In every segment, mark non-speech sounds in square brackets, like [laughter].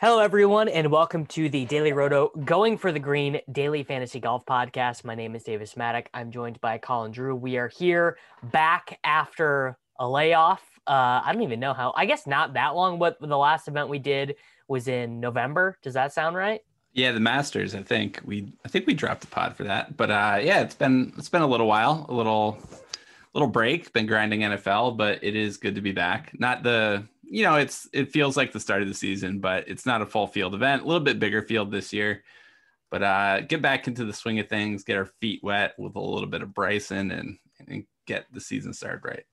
Hello, everyone, and welcome to the Daily Roto Going for the Green Daily Fantasy Golf Podcast. My name is Davis Mattek. I'm joined by Colin Drew. We are here back after a layoff. Uh, I don't even know how, I guess not that long. What the last event we did was in November. Does that sound right? Yeah, the Masters. I think we, I think we dropped the pod for that. But uh, yeah, it's been, it's been a little while, a little, little break. Been grinding NFL, but it is good to be back. Not the you know, it's it feels like the start of the season, but it's not a full field event. A little bit bigger field this year, but uh, get back into the swing of things, get our feet wet with a little bit of Bryson, and and get the season started right.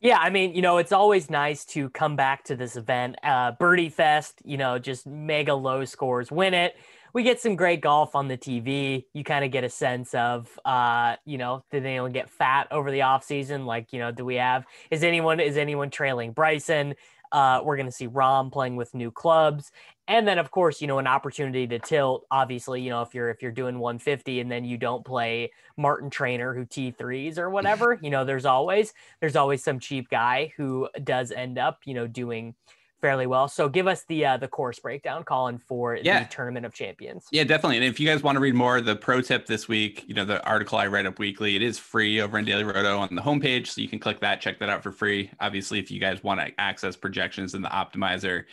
Yeah, I mean, you know, it's always nice to come back to this event, uh, Birdie Fest. You know, just mega low scores, win it. We get some great golf on the TV. You kind of get a sense of, uh, you know, did anyone get fat over the off season? Like, you know, do we have is anyone is anyone trailing Bryson? Uh, we're going to see Rahm playing with new clubs, and then of course, you know, an opportunity to tilt. Obviously, you know, if you're if you're doing 150 and then you don't play Martin Trainer who T threes or whatever, [laughs] you know, there's always there's always some cheap guy who does end up, you know, doing fairly well. So give us the uh, the course breakdown, Colin, for yeah. the Tournament of Champions. Yeah, definitely. And if you guys want to read more, the pro tip this week, you know, the article I write up weekly, it is free over in Daily Roto on the homepage, so you can click that, check that out for free. Obviously, if you guys want to access projections in the optimizer,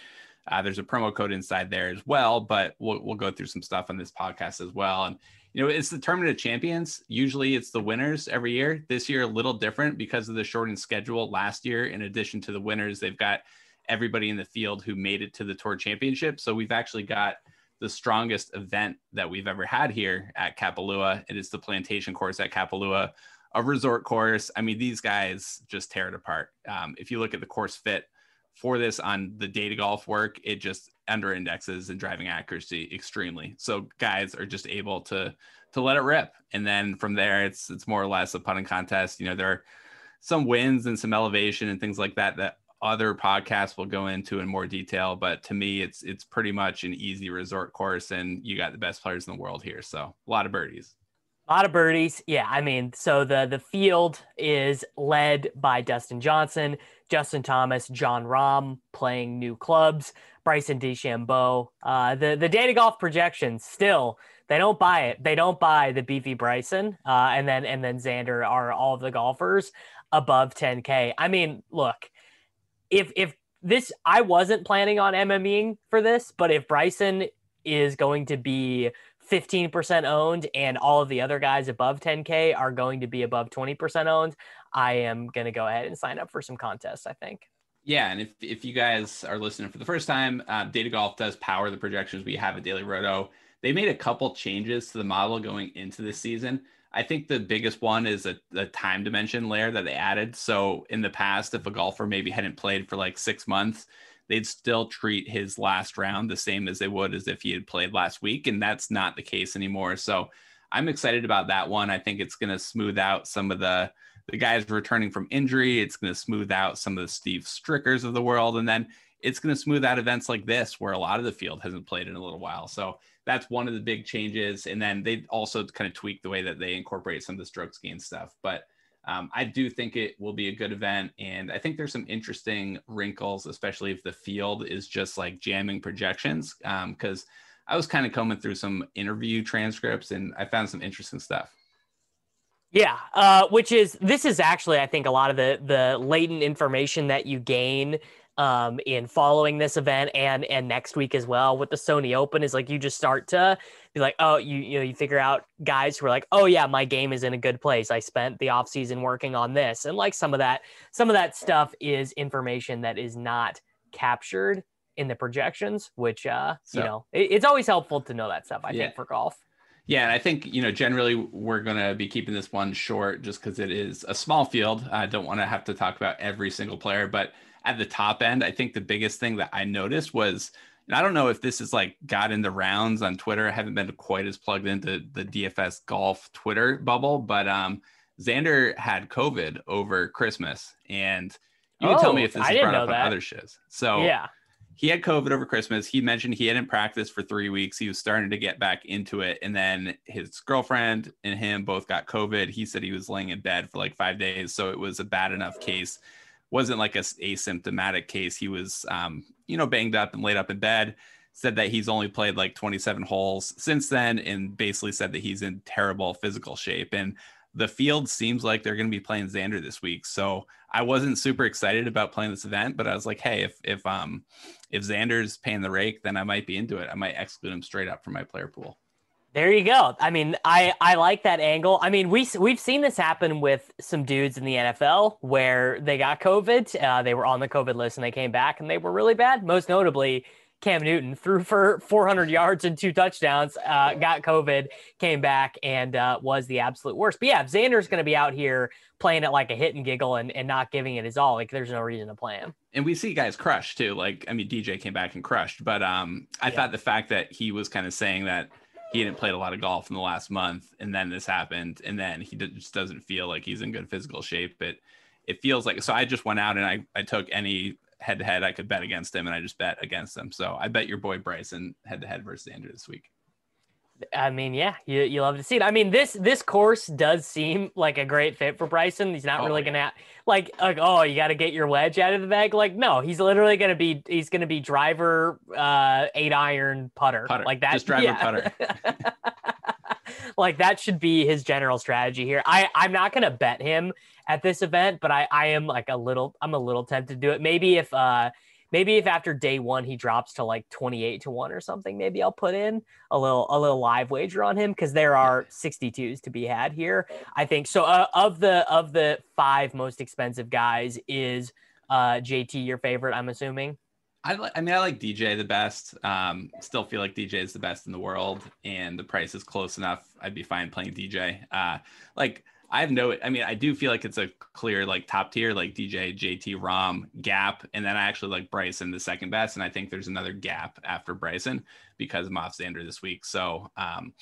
uh, there's a promo code inside there as well. But we'll we'll go through some stuff on this podcast as well. And you know, it's the tournament of champions. Usually it's the winners every year. This year, a little different because of the shortened schedule. Last year, in addition to the winners, they've got everybody in the field who made it to the tour championship. So we've actually got the strongest event that we've ever had here at Kapalua. It is the plantation course at Kapalua, a resort course. I mean, these guys just tear it apart. Um, if you look at the course fit for this on the data golf work, it just under indexes and driving accuracy extremely. So guys are just able to to let it rip. And then from there, it's it's more or less a putting contest. You know, there are some wins and some elevation and things like that that other podcasts will go into in more detail but to me it's it's pretty much an easy resort course and you got the best players in the world here. So a lot of birdies. A lot of birdies. Yeah i mean so the the field is led by dustin johnson justin thomas Jon rahm playing new clubs bryson dechambeau. Uh, the the data golf projections still they don't buy it. They don't buy the beefy bryson uh, and then and then xander are all the golfers above 10k i mean look if if this I wasn't planning on MMEing for this, but if Bryson is going to be 15% owned and all of the other guys above 10k are going to be above 20% owned, I am going to go ahead and sign up for some contests, I think. Yeah, and if, if you guys are listening for the first time, uh, Data Golf does power the projections we have at Daily Roto. They made a couple changes to the model going into this season. I think the biggest one is a, a, time dimension layer that they added. So in the past, if a golfer maybe hadn't played for like six months, they'd still treat his last round the same as they would as if he had played last week. And that's not the case anymore. So I'm excited about that one. I think it's going to smooth out some of the the guys returning from injury. It's going to smooth out some of the Steve Strickers of the world. And then it's going to smooth out events like this where a lot of the field hasn't played in a little while. So that's one of the big changes. And then they also kind of tweak the way that they incorporate some of the strokes gain stuff. But um, I do think it will be a good event. And I think there's some interesting wrinkles, especially if the field is just like jamming projections. Because um, I was kind of combing through some interview transcripts and I found some interesting stuff. Yeah, uh, which is this is actually I think a lot of the the latent information that you gain um, in following this event and and next week as well with the Sony Open is like you just start to be like, oh, you you know, you figure out guys who are like, oh yeah, my game is in a good place. I spent the off season working on this, and like some of that some of that stuff is information that is not captured in the projections, which uh, so, you know, it, it's always helpful to know that stuff. I yeah. think for golf. Yeah, and I think you know generally we're going to be keeping this one short just because it is a small field. I don't want to have to talk about every single player, but at the top end, I think the biggest thing that I noticed was And I don't know if this is like got in the rounds on Twitter. I haven't been quite as plugged into the DFS golf Twitter bubble, but um, Xander had COVID over Christmas, and you can Oh, tell me if this I is brought up that. on other shows. So yeah. he had COVID over Christmas. He mentioned he hadn't practiced for three weeks. He was starting to get back into it. And then his girlfriend and him both got COVID. He said he was laying in bed for like five days. So it was a bad enough case. Wasn't like a asymptomatic case. He was, um, you know, banged up and laid up in bed. Said that he's only played like 27 holes since then and basically said that he's in terrible physical shape. And the field seems like they're going to be playing Xander this week. So I wasn't super excited about playing this event, but I was like, hey, if if um if Xander's paying the rake, then I might be into it. I might exclude him straight up from my player pool. There you go. I mean, I I like that angle. I mean, we we've seen this happen with some dudes in the NFL where they got COVID. Uh, they were on the COVID list and they came back and they were really bad. Most notably, Cam Newton threw for 400 yards and two touchdowns. Uh, got COVID, came back and uh, was the absolute worst. But yeah, if Xander's going to be out here playing it like a hit and giggle and, and not giving it his all, like there's no reason to play him. And we see guys crush too. Like I mean, DJ came back and crushed, but um, I Yeah. thought the fact that he was kind of saying that he hadn't played a lot of golf in the last month, and then this happened, and then he just doesn't feel like he's in good physical shape. But it feels like so. I just went out and I I took any head to head I could bet against him, and I just bet against him. So I bet your boy Bryson head to head versus andrew this week. I mean, yeah, you, you love to see it. I mean, this this course does seem like a great fit for Bryson. He's not Oh, really yeah. gonna like like oh, you got to get your wedge out of the bag. Like no, he's literally gonna be he's gonna be driver uh eight iron putter, Putter. like that. Just driver putter. [laughs] like that should be his general strategy here. I I'm not gonna bet him at this event, but I I am like a little I'm a little tempted to do it. Maybe if uh maybe if after day one he drops to like 28 to 1 or something maybe i'll put in a little a little live wager on him because there are 62s to be had here i think so uh, of the of the five most expensive guys is uh jt your favorite i'm assuming I. I mean, I like DJ the best. Um, still feel like DJ is the best in the world, and the price is close enough. I'd be fine playing DJ. Uh, like I have no. I mean, I do feel like it's a clear like top tier, like DJ, JT, Rahm, Gap, and then I actually like Bryson the second best, and I think there's another gap after Bryson because Xander this week. So, um,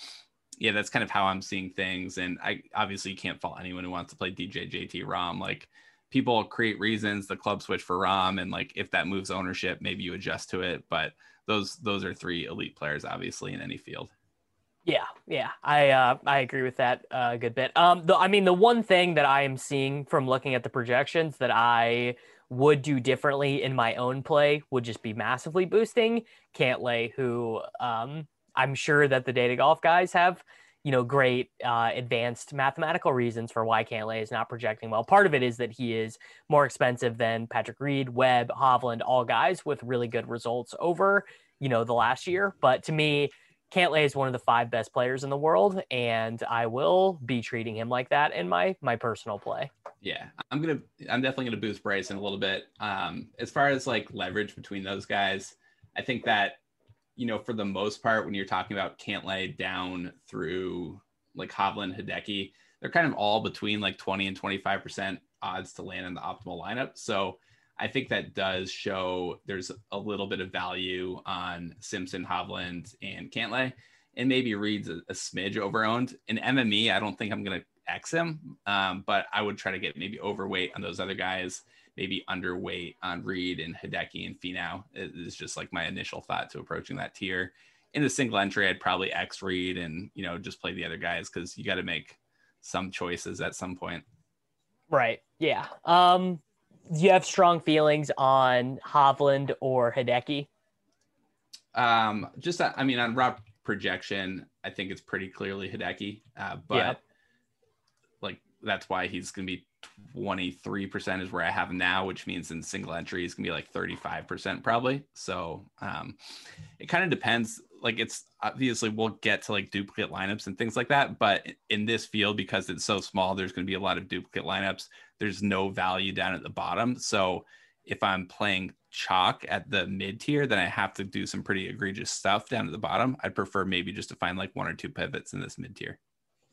yeah, that's kind of how I'm seeing things, and I obviously can't fault anyone who wants to play DJ, JT, Rahm. Like people create reasons the club switch for Rahm and like if that moves ownership maybe you adjust to it but those those are three elite players obviously in any field Yeah, yeah, I uh, I agree with that uh, a good bit. Um, the, I mean, the one thing that I am seeing from looking at the projections that I would do differently in my own play would just be massively boosting Cantlay, who um, I'm sure that the data golf guys have, you know, great uh, advanced mathematical reasons for why Cantlay is not projecting well. Part of it is that he is more expensive than Patrick Reed, Webb, Hovland, all guys with really good results over, you know, the last year. But to me, Cantlay is one of the five best players in the world, and I will be treating him like that in my my personal play. yeah i'm gonna i'm definitely gonna boost Bryce bryson a little bit um as far as like leverage between those guys i think that you know for the most part when you're talking about can't down through like hovland hideki they're kind of all between like 20 and 25 percent odds to land in the optimal lineup so I think that does show there's a little bit of value on Simpson, Hovland, and Cantlay, and maybe Reed's a, a smidge overowned. In MME, I don't think I'm going to X him, um, but I would try to get maybe overweight on those other guys, maybe underweight on Reed and Hideki and Finau. It is just like my initial thought to approaching that tier. In the single entry, I'd probably X Reed and you know just play the other guys because you got to make some choices at some point. Right. Yeah. Um, do you have strong feelings on Hovland or Hideki? Um, just I mean, on rough projection, I think it's pretty clearly Hideki, uh, but Yeah. like that's why he's gonna be 23% is where I have him now, which means in single entry he's gonna be like 35% probably. So um it kind of depends. Like it's obviously we'll get to like duplicate lineups and things like that, but in this field, because it's so small, there's gonna be a lot of duplicate lineups. There's no value down at the bottom. So if I'm playing chalk at the mid tier, then I have to do some pretty egregious stuff down at the bottom. I'd prefer maybe just to find like one or two pivots in this mid tier.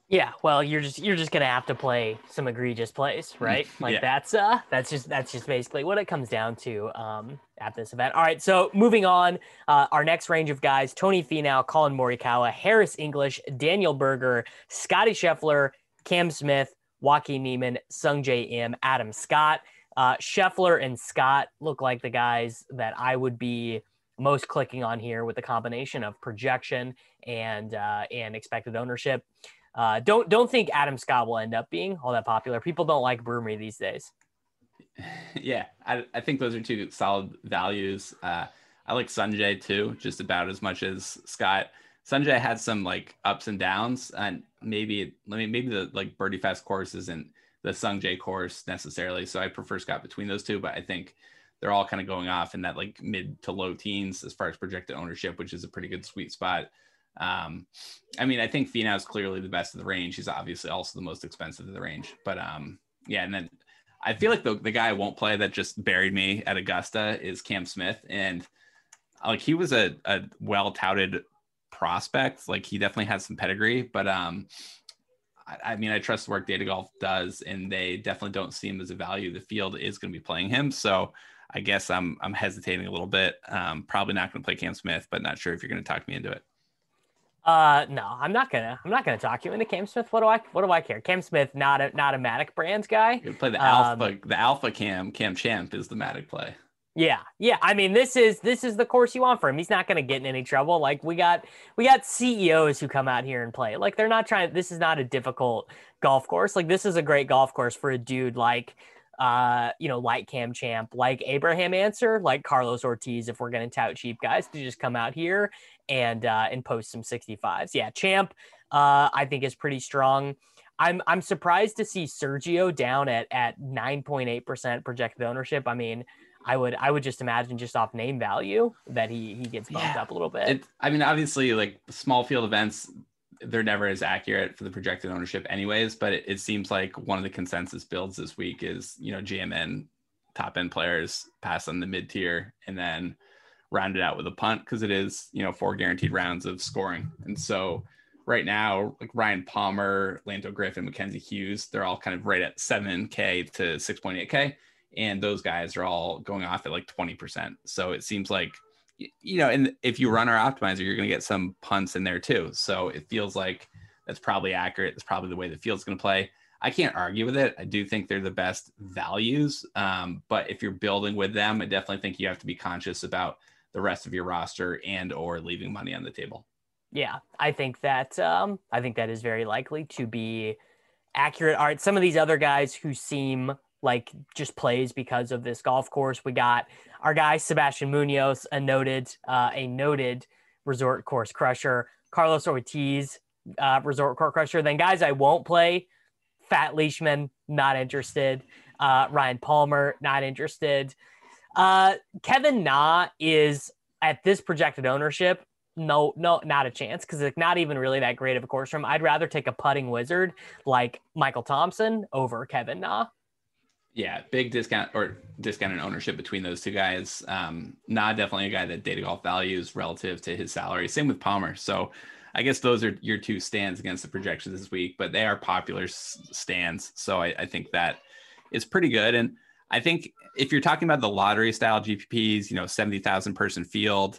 Yeah, well, you're just you're just gonna have to play some egregious plays, [laughs] right? Like Yeah. that's uh that's just that's just basically what it comes down to um at this event. All right, so moving on, uh, our next range of guys: Tony Finau, Collin Morikawa, Harris English, Daniel Berger, Scottie Scheffler, Cam Smith, Joaquin Niemann, Sung J M, Adam Scott. Uh, Scheffler and Scott look like the guys that I would be most clicking on here with the combination of projection and uh, and expected ownership. Uh, don't don't think Adam Scott will end up being all that popular. People don't like Broomery these days. [laughs] yeah, I, I think those are two solid values. Uh, I like Sungjae too, just about as much as Scott. Sungjae had some like ups and downs, and maybe let me maybe the like Birdie Fest course isn't the Sungjae course necessarily. So I prefer Scott between those two, but I think they're all kind of going off in that like mid to low teens as far as projected ownership, which is a pretty good sweet spot. Um, I mean, I think Finau is clearly the best of the range. He's obviously also the most expensive of the range, but um, yeah. And then I feel like the the guy I won't play that just buried me at Augusta is Cam Smith, and like he was a, a well touted prospect. Like he definitely has some pedigree, but um, I, I mean, I trust the work Data Golf does, and they definitely don't see him as a value. The field is going to be playing him, so I guess I'm I'm hesitating a little bit. Um, probably not going to play Cam Smith, but not sure if you're going to talk me into it. Uh, no, I'm not gonna. I'm not gonna talk you into Cam Smith. What do I? What do I care? Cam Smith, not a not a Mattek Brands guy. You play the Um, alpha, the alpha Cam Cam Champ is the Mattek play. Yeah, yeah. I mean, this is this is the course you want for him. He's not going to get in any trouble. Like we got we got CEOs who come out here and play. Like they're not trying. This is not a difficult golf course. Like this is a great golf course for a dude like uh you know like Cam Champ, like Abraham Ancer, like Carlos Ortiz. If we're going to tout cheap guys to just come out here and uh and post some 65s. Yeah, Champ. Uh, I think is pretty strong. I'm I'm surprised to see Sergio down at at 9.8% projected ownership. I mean, I would I would just imagine just off name value that he he gets bumped Yeah. up a little bit. It, I mean, obviously, like small field events, they're never as accurate for the projected ownership, anyways. But it, it seems like one of the consensus builds this week is you know GMN top end players pass on the mid tier and then round it out with a punt because it is you know four guaranteed rounds of scoring. And so right now, like Ryan Palmer, Lanto Griffin, Mackenzie Hughes, they're all kind of right at 7K to 6.8K. And those guys are all going off at like 20%. So it seems like you know, and if you run our optimizer, you're going to get some punts in there too. So it feels like that's probably accurate. That's probably the way the field's going to play. I can't argue with it. I do think they're the best values. Um, but if you're building with them, I definitely think you have to be conscious about the rest of your roster and or leaving money on the table. yeah, I think that um I think that is very likely to be accurate. All right, some of these other guys who seem like just plays because of this golf course. We got our guy Sebastian Munoz, a noted uh, a noted resort course crusher. Carlos Ortiz, uh, resort course crusher. Then guys I won't play. Fat Leishman, not interested. Uh, Ryan Palmer, not interested. Uh, Kevin Na is at this projected ownership. No, no, not a chance because it's not even really that great of a course from. I'd rather take a putting wizard like Michael Thompson over Kevin Na. Yeah, big discount or discount in ownership between those two guys. Um, not definitely a guy that data golf values relative to his salary. Same with Palmer. So I guess those are your two stands against the projections this week, but they are popular stands. So I, I think that is pretty good. And I think if you're talking about the lottery style GPPs, you know, 70,000 person field,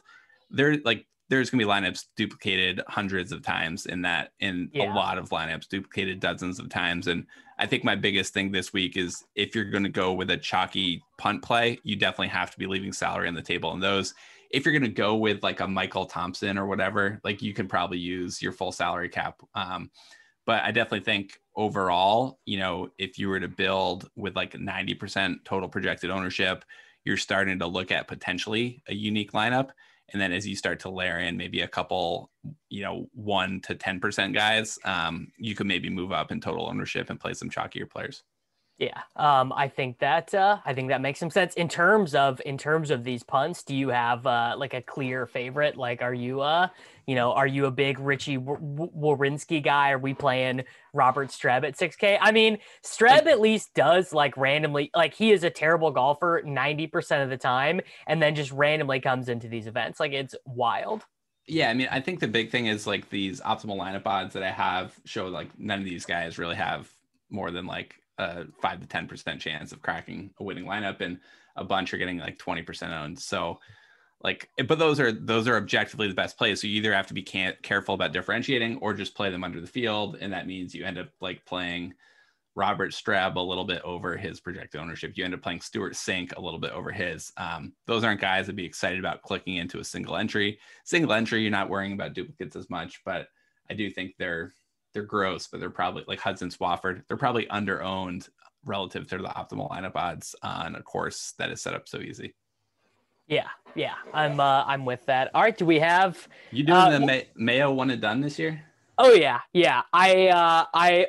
they're like there's going to be lineups duplicated hundreds of times in that in Yeah. a lot of lineups duplicated dozens of times and I think my biggest thing this week is if you're going to go with a chalky punt play, you definitely have to be leaving salary on the table. And those, if you're going to go with like a Michael Thompson or whatever, like you can probably use your full salary cap. Um, but I definitely think overall, you know, if you were to build with like 90% total projected ownership, you're starting to look at potentially a unique lineup. And then as you start to layer in maybe a couple, you know, one to 10% guys, um, you could maybe move up in total ownership and play some chalkier players. Yeah, um, I think that uh, I think that makes some sense in terms of in terms of these punts. Do you have uh, like a clear favorite? Like, are you uh, you know, are you a big Richie W- W- Werenski guy? Are we playing Robert Streb at 6K? I mean, Streb at least does like randomly, like he is a terrible golfer 90% of the time, and then just randomly comes into these events. Like it's wild. Yeah, I mean, I think the big thing is like these optimal lineup odds that I have show like none of these guys really have more than like a five to ten percent chance of cracking a winning lineup, and a bunch are getting like twenty percent owned. So, like, but those are those are objectively the best plays. So you either have to be careful about differentiating or just play them under the field, and that means you end up like playing Robert Streb a little bit over his projected ownership. You end up playing Stewart Cink a little bit over his. Um, those aren't guys that be excited about clicking into a single entry. Single entry, you're not worrying about duplicates as much, but I do think they're they're gross, but they're probably like Hudson Swafford. They're probably under owned relative to the optimal lineup odds on a course that is set up so easy. Yeah, yeah, I'm uh, I'm with that. All right, do we have you doing uh, the May- Mayo one and done this year? Oh yeah, yeah. I uh, I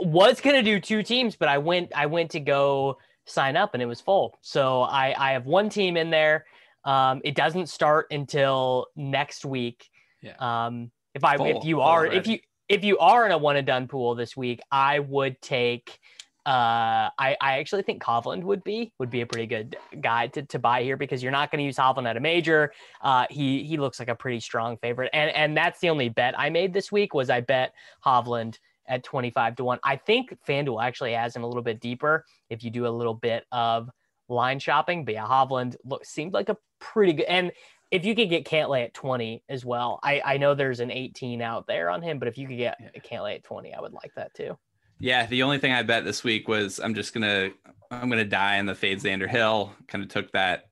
was gonna do two teams, but I went I went to go sign up and it was full. So I I have one team in there. Um, it doesn't start until next week. Yeah. Um, if I full, if you are already. if you if you are in a one and done pool this week, I would take. Uh, I, I actually think Hovland would be would be a pretty good guy to, to buy here because you're not going to use Hovland at a major. Uh, he he looks like a pretty strong favorite, and and that's the only bet I made this week was I bet Hovland at 25 to 1. I think FanDuel actually has him a little bit deeper if you do a little bit of line shopping. But yeah, Hovland look seemed like a pretty good and if you could get Cantlay at 20 as well, I, I know there's an 18 out there on him, but if you could get yeah. Cantlay at 20, I would like that too. Yeah, the only thing I bet this week was I'm just gonna I'm gonna die in the fade Xander Hill. Kind of took that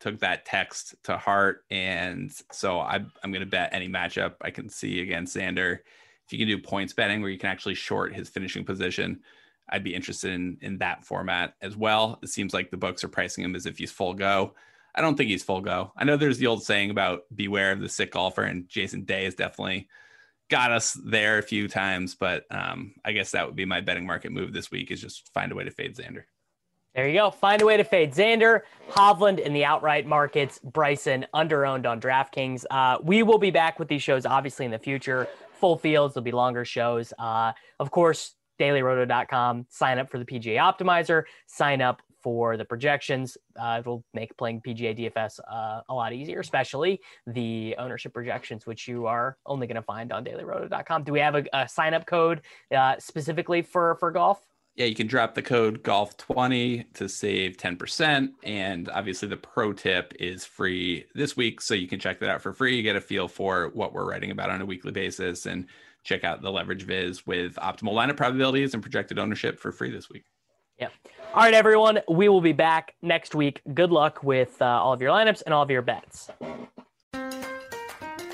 took that text to heart, and so I, I'm gonna bet any matchup I can see against Xander if you can do points betting where you can actually short his finishing position, I'd be interested in in that format as well. It seems like the books are pricing him as if he's full go. I don't think he's full go. I know there's the old saying about beware of the sick golfer, and Jason Day has definitely got us there a few times. But um, I guess that would be my betting market move this week is just find a way to fade Xander. There you go. Find a way to fade Xander, Hovland in the outright markets, Bryson underowned on DraftKings. Uh, we will be back with these shows obviously in the future full fields. There'll be longer shows. Uh, of course, dailyroto.com. Sign up for the PGA Optimizer. Sign up for the projections. Uh, it'll make playing PGA DFS uh, a lot easier, especially the ownership projections, which you are only going to find on dailyroto.com. Do we have a, a sign up code uh, specifically for for golf? yeah, you can drop the code golf20 to save 10%. And obviously, the pro tip is free this week. So you can check that out for free. Get a feel for what we're writing about on a weekly basis and check out the leverage viz with optimal lineup probabilities and projected ownership for free this week. Yep. All right, everyone. We will be back next week. Good luck with uh, all of your lineups and all of your bets.